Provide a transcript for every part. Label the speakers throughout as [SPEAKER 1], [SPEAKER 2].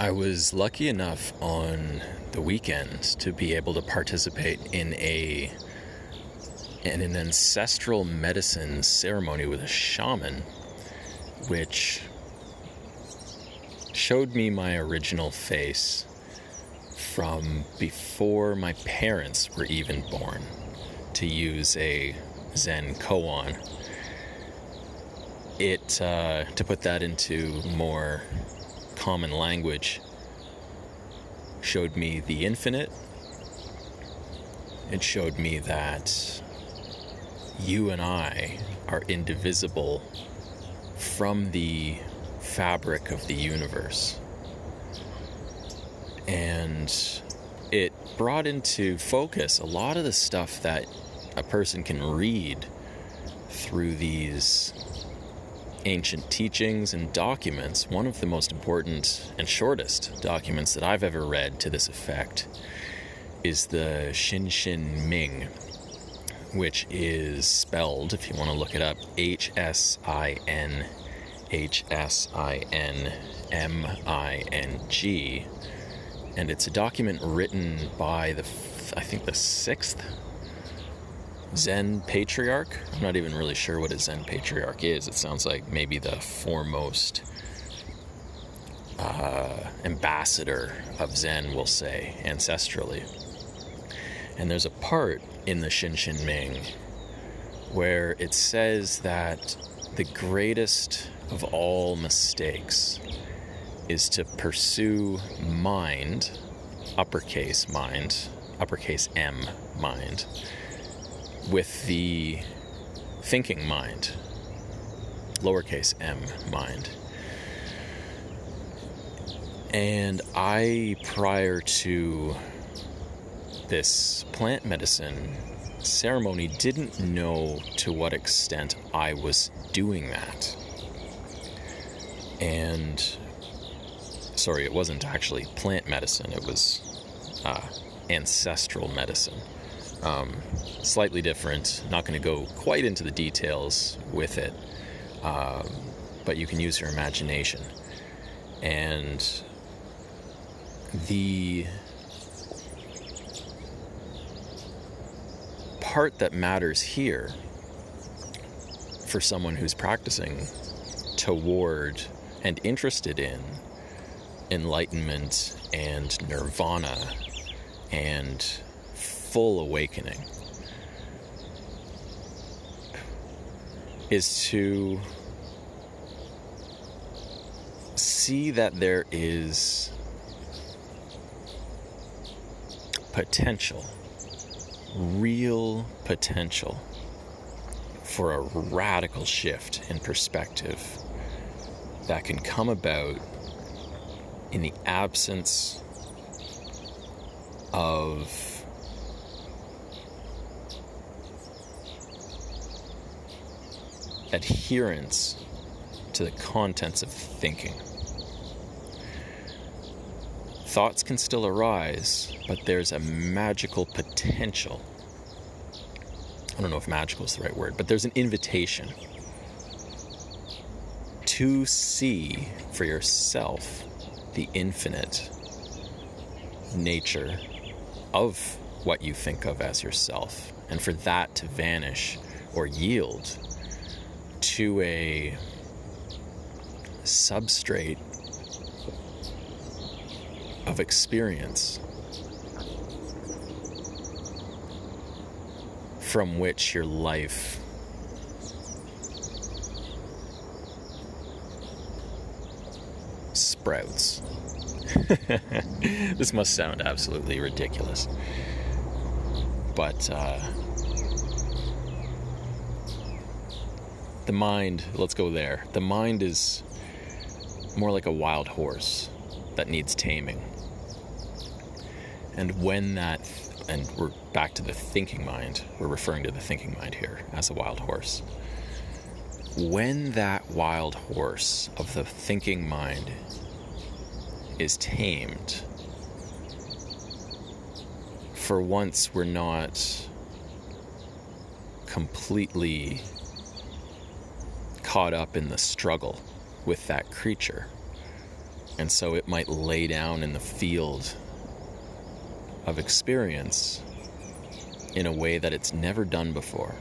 [SPEAKER 1] I was lucky enough on the weekends to be able to participate in a in an ancestral medicine ceremony with a shaman, which showed me my original face from before my parents were even born, to use a Zen koan. It, uh, to put that into more common language, showed me the infinite. It showed me that you and I are indivisible from the fabric of the universe. And it brought into focus a lot of the stuff that a person can read through these ancient teachings and documents. One of the most important and shortest documents that I've ever read to this effect is the Xin Ming, which is spelled, if you want to look it up, H S I N H S I N M I N G. And it's a document written by the, I think, the sixth Zen patriarch. I'm not even really sure what a Zen patriarch is. It sounds like maybe the foremost uh, ambassador of Zen, we'll say, ancestrally. And there's a part in the Xin Ming where it says that the greatest of all mistakes is to pursue mind, uppercase mind, uppercase M mind, with the thinking mind, lowercase m mind. And I, prior to this plant medicine ceremony, didn't know to what extent I was doing that. And sorry, it wasn't actually plant medicine, it was uh, ancestral medicine. Um, slightly different, not going to go quite into the details with it, um, but you can use your imagination. And the part that matters here for someone who's practicing toward and interested in enlightenment and nirvana and full awakening is to see that there is potential, real potential for a radical shift in perspective that can come about in the absence of adherence to the contents of thinking. Thoughts can still arise, but there's a magical potential. I don't know if magical is the right word, but there's an invitation to see for yourself the infinite nature of what you think of as yourself, and for that to vanish or yield to a substrate of experience from which your life sprouts. this must sound absolutely ridiculous. But uh, the mind, let's go there. The mind is more like a wild horse that needs taming. And when that, and we're back to the thinking mind, we're referring to the thinking mind here as a wild horse. When that wild horse of the thinking mind is tamed, for once we're not completely caught up in the struggle with that creature. And so it might lay down in the field of experience in a way that it's never done before.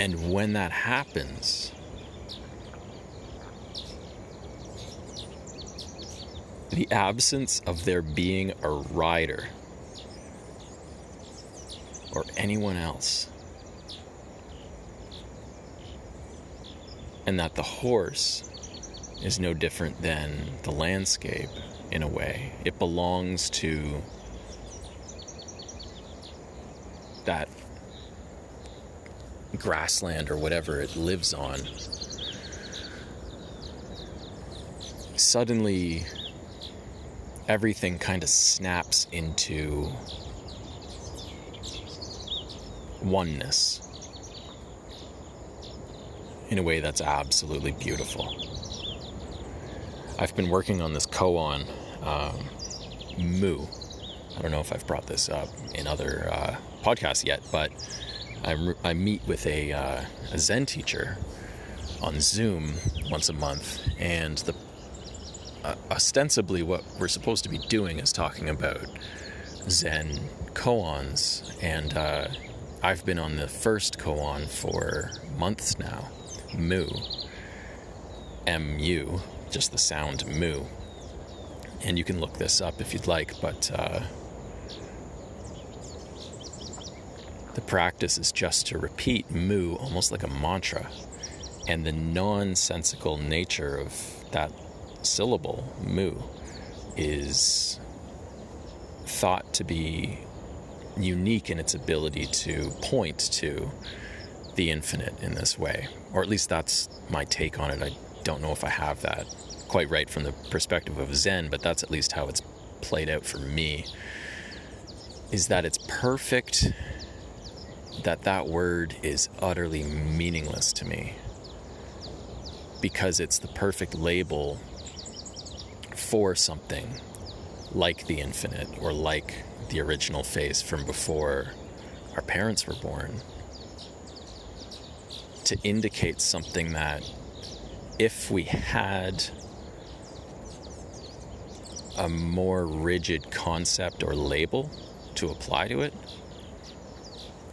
[SPEAKER 1] And when that happens, the absence of there being a rider or anyone else, and that the horse is no different than the landscape in a way. It belongs to that grassland or whatever it lives on. Suddenly, everything kind of snaps into oneness in a way that's absolutely beautiful. I've been working on this koan, um, Mu. I don't know if I've brought this up in other uh, podcasts yet, but I, I meet with a, uh, a Zen teacher on Zoom once a month, and the uh, ostensibly what we're supposed to be doing is talking about Zen koans, and uh, I've been on the first koan for months now, Mu, M U, just the sound Mu, and you can look this up if you'd like, but. Uh, the practice is just to repeat mu almost like a mantra. And the nonsensical nature of that syllable, mu, is thought to be unique in its ability to point to the infinite in this way. Or at least that's my take on it. I don't know if I have that quite right from the perspective of Zen, but that's at least how it's played out for me. Is that it's perfect that that word is utterly meaningless to me because it's the perfect label for something like the infinite or like the original face from before our parents were born to indicate something that if we had a more rigid concept or label to apply to it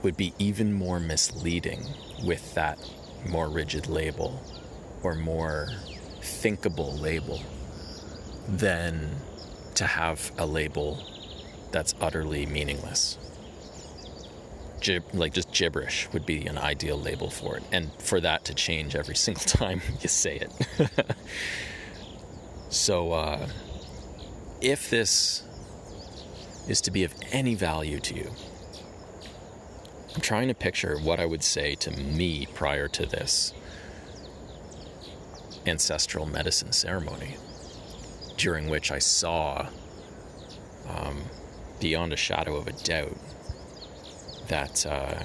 [SPEAKER 1] would be even more misleading with that more rigid label or more thinkable label than to have a label that's utterly meaningless. Gib- like just gibberish would be an ideal label for it, and for that to change every single time you say it. so, uh, if this is to be of any value to you, I'm trying to picture what I would say to me prior to this ancestral medicine ceremony, during which I saw, um, beyond a shadow of a doubt, that, uh,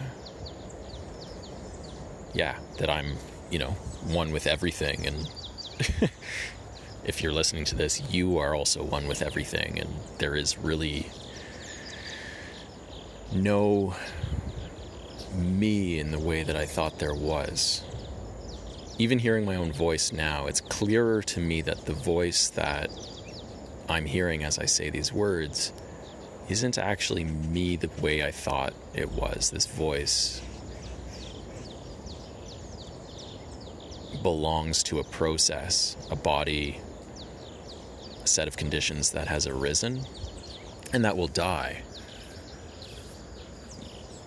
[SPEAKER 1] yeah, that I'm, you know, one with everything. And if you're listening to this, you are also one with everything. And there is really no me in the way that I thought there was. Even hearing my own voice now, it's clearer to me that the voice that I'm hearing as I say these words isn't actually me the way I thought it was. This voice belongs to a process, a body, a set of conditions that has arisen and that will die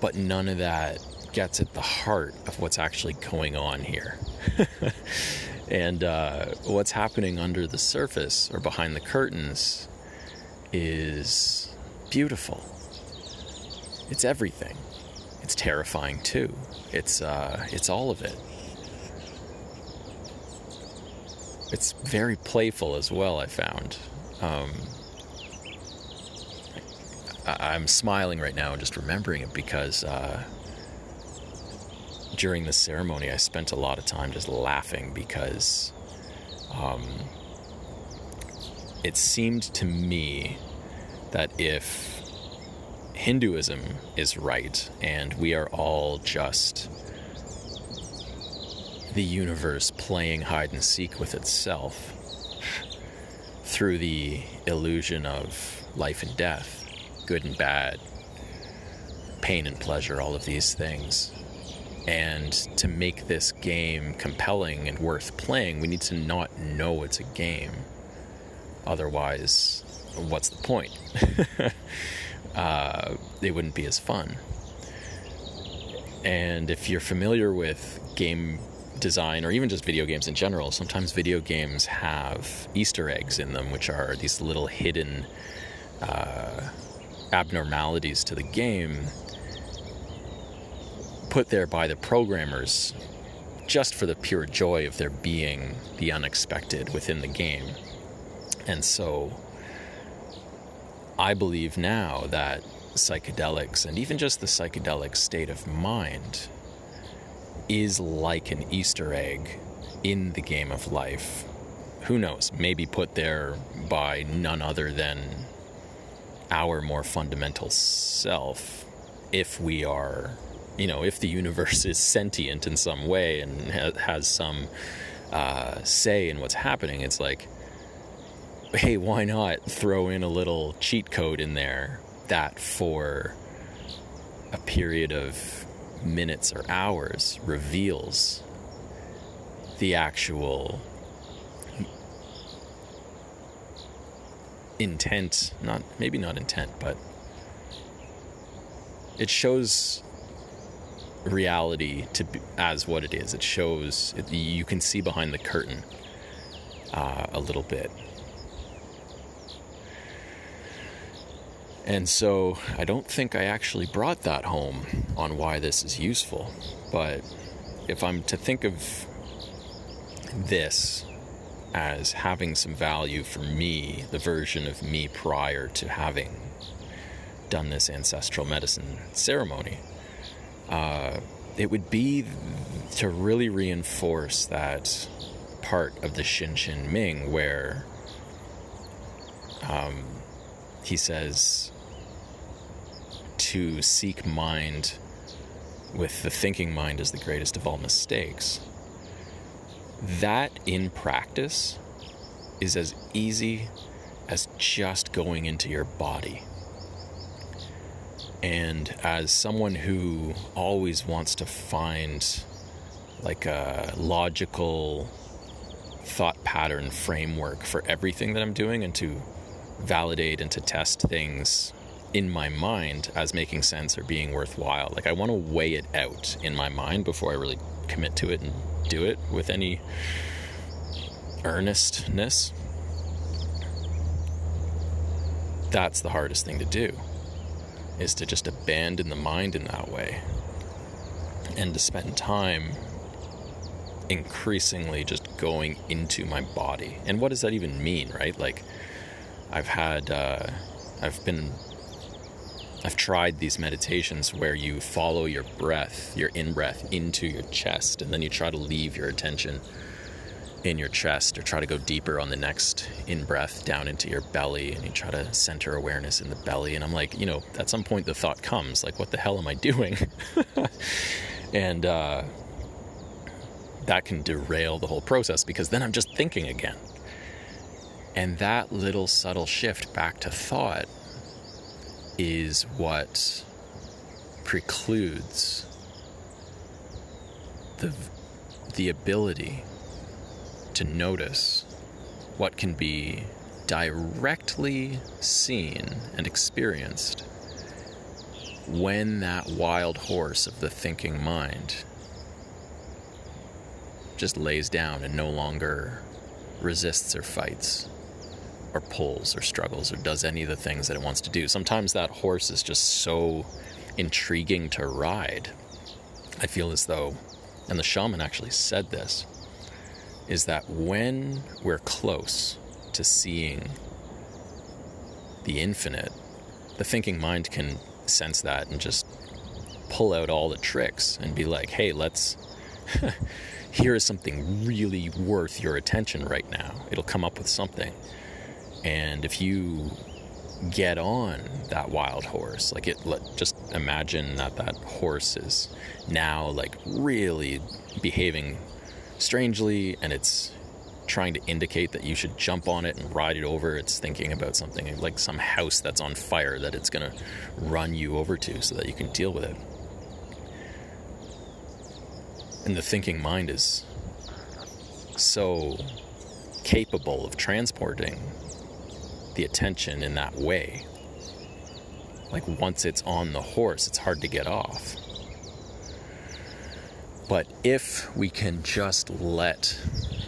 [SPEAKER 1] but none of that gets at the heart of what's actually going on here. and uh, what's happening under the surface or behind the curtains is beautiful. It's everything. It's terrifying too. It's uh, it's all of it. It's very playful as well. I found. Um, I- am smiling right now and just remembering it because uh, during the ceremony, I spent a lot of time just laughing because um, it seemed to me that if Hinduism is right and we are all just the universe playing hide and seek with itself through the illusion of life and death, good and bad, pain and pleasure, all of these things. And to make this game compelling and worth playing, we need to not know it's a game. Otherwise, what's the point? uh, it wouldn't be as fun. And if you're familiar with game design or even just video games in general, sometimes video games have Easter eggs in them, which are these little hidden uh, abnormalities to the game put there by the programmers just for the pure joy of there being the unexpected within the game. And so I believe now that psychedelics and even just the psychedelic state of mind is like an Easter egg in the game of life. Who knows? Maybe put there by none other than our more fundamental self if we are, you know, if the universe is sentient in some way and ha- has some uh, say in what's happening. It's like, hey, why not throw in a little cheat code in there that for a period of minutes or hours reveals the actual intent not maybe not intent but it shows reality to be, as what it is. It shows it, you can see behind the curtain uh, a little bit And so I don't think I actually brought that home on why this is useful. But if I'm to think of this as having some value for me, the version of me prior to having done this ancestral medicine ceremony, uh, it would be to really reinforce that part of the Hsin Hsin Ming where um, he says to seek mind with the thinking mind as the greatest of all mistakes. That in practice is as easy as just going into your body. And as someone who always wants to find like a logical thought pattern framework for everything that I'm doing and to validate and to test things in my mind as making sense or being worthwhile. Like I want to weigh it out in my mind before I really commit to it and do it with any earnestness. That's the hardest thing to do is to just abandon the mind in that way and to spend time increasingly just going into my body. And what does that even mean, right? Like I've had uh, I've been I've tried these meditations where you follow your breath, your in breath, into your chest, and then you try to leave your attention in your chest or try to go deeper on the next in breath down into your belly and you try to center awareness in the belly. And I'm like, you know, at some point the thought comes, like, what the hell am I doing? and uh, that can derail the whole process because then I'm just thinking again. And that little subtle shift back to thought is what precludes the the ability to notice what can be directly seen and experienced when that wild horse of the thinking mind just lays down and no longer resists or fights or pulls or struggles or does any of the things that it wants to do. Sometimes that horse is just so intriguing to ride. I feel as though, and the shaman actually said this, is that when we're close to seeing the infinite, the thinking mind can sense that and just pull out all the tricks and be like, hey, let's. here is something really worth your attention right now. It'll come up with something. And if you get on that wild horse, like it, just imagine that that horse is now like really behaving strangely and it's trying to indicate that you should jump on it and ride it over. It's thinking about something like some house that's on fire that it's going to run you over to so that you can deal with it. And the thinking mind is so capable of transporting the attention in that way. Like once it's on the horse, it's hard to get off. But if we can just let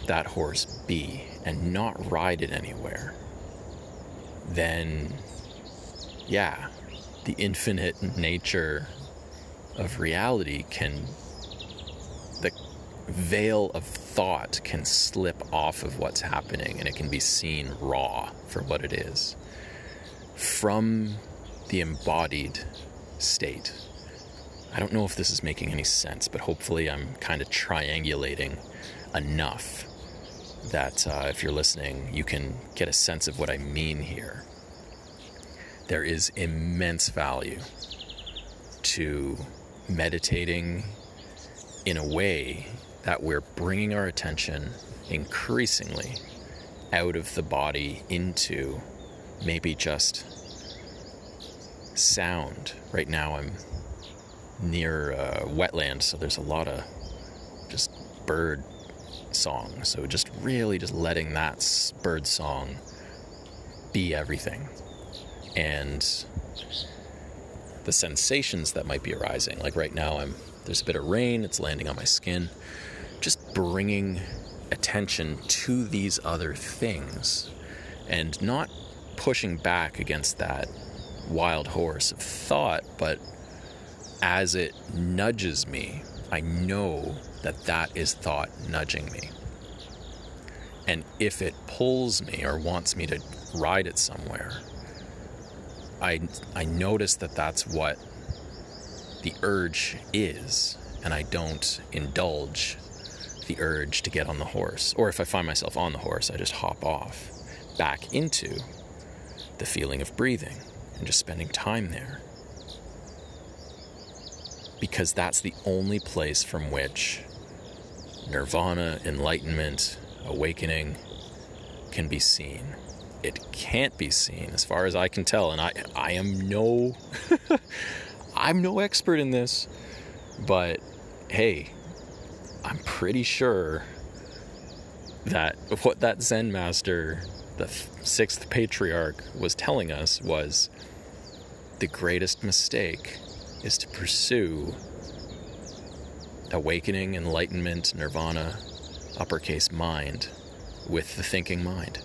[SPEAKER 1] that horse be and not ride it anywhere, then yeah, the infinite nature of reality can, veil of thought can slip off of what's happening and it can be seen raw for what it is. From the embodied state. I don't know if this is making any sense, but hopefully I'm kind of triangulating enough that uh, if you're listening, you can get a sense of what I mean here. There is immense value to meditating in a way that we're bringing our attention increasingly out of the body into maybe just sound. Right now, I'm near uh, wetland, so there's a lot of just bird song. So just really just letting that bird song be everything. And the sensations that might be arising. Like right now I'm there's a bit of rain, it's landing on my skin. Bringing attention to these other things and not pushing back against that wild horse of thought, but as it nudges me, I know that that is thought nudging me. And if it pulls me or wants me to ride it somewhere, I, I notice that that's what the urge is, and I don't indulge the urge to get on the horse. Or if I find myself on the horse, I just hop off back into the feeling of breathing and just spending time there. Because that's the only place from which nirvana, enlightenment, awakening can be seen. It can't be seen as far as I can tell and I I am no I'm no expert in this, but hey, I'm pretty sure that what that Zen master, the sixth patriarch, was telling us was the greatest mistake is to pursue awakening, enlightenment, nirvana, uppercase mind with the thinking mind.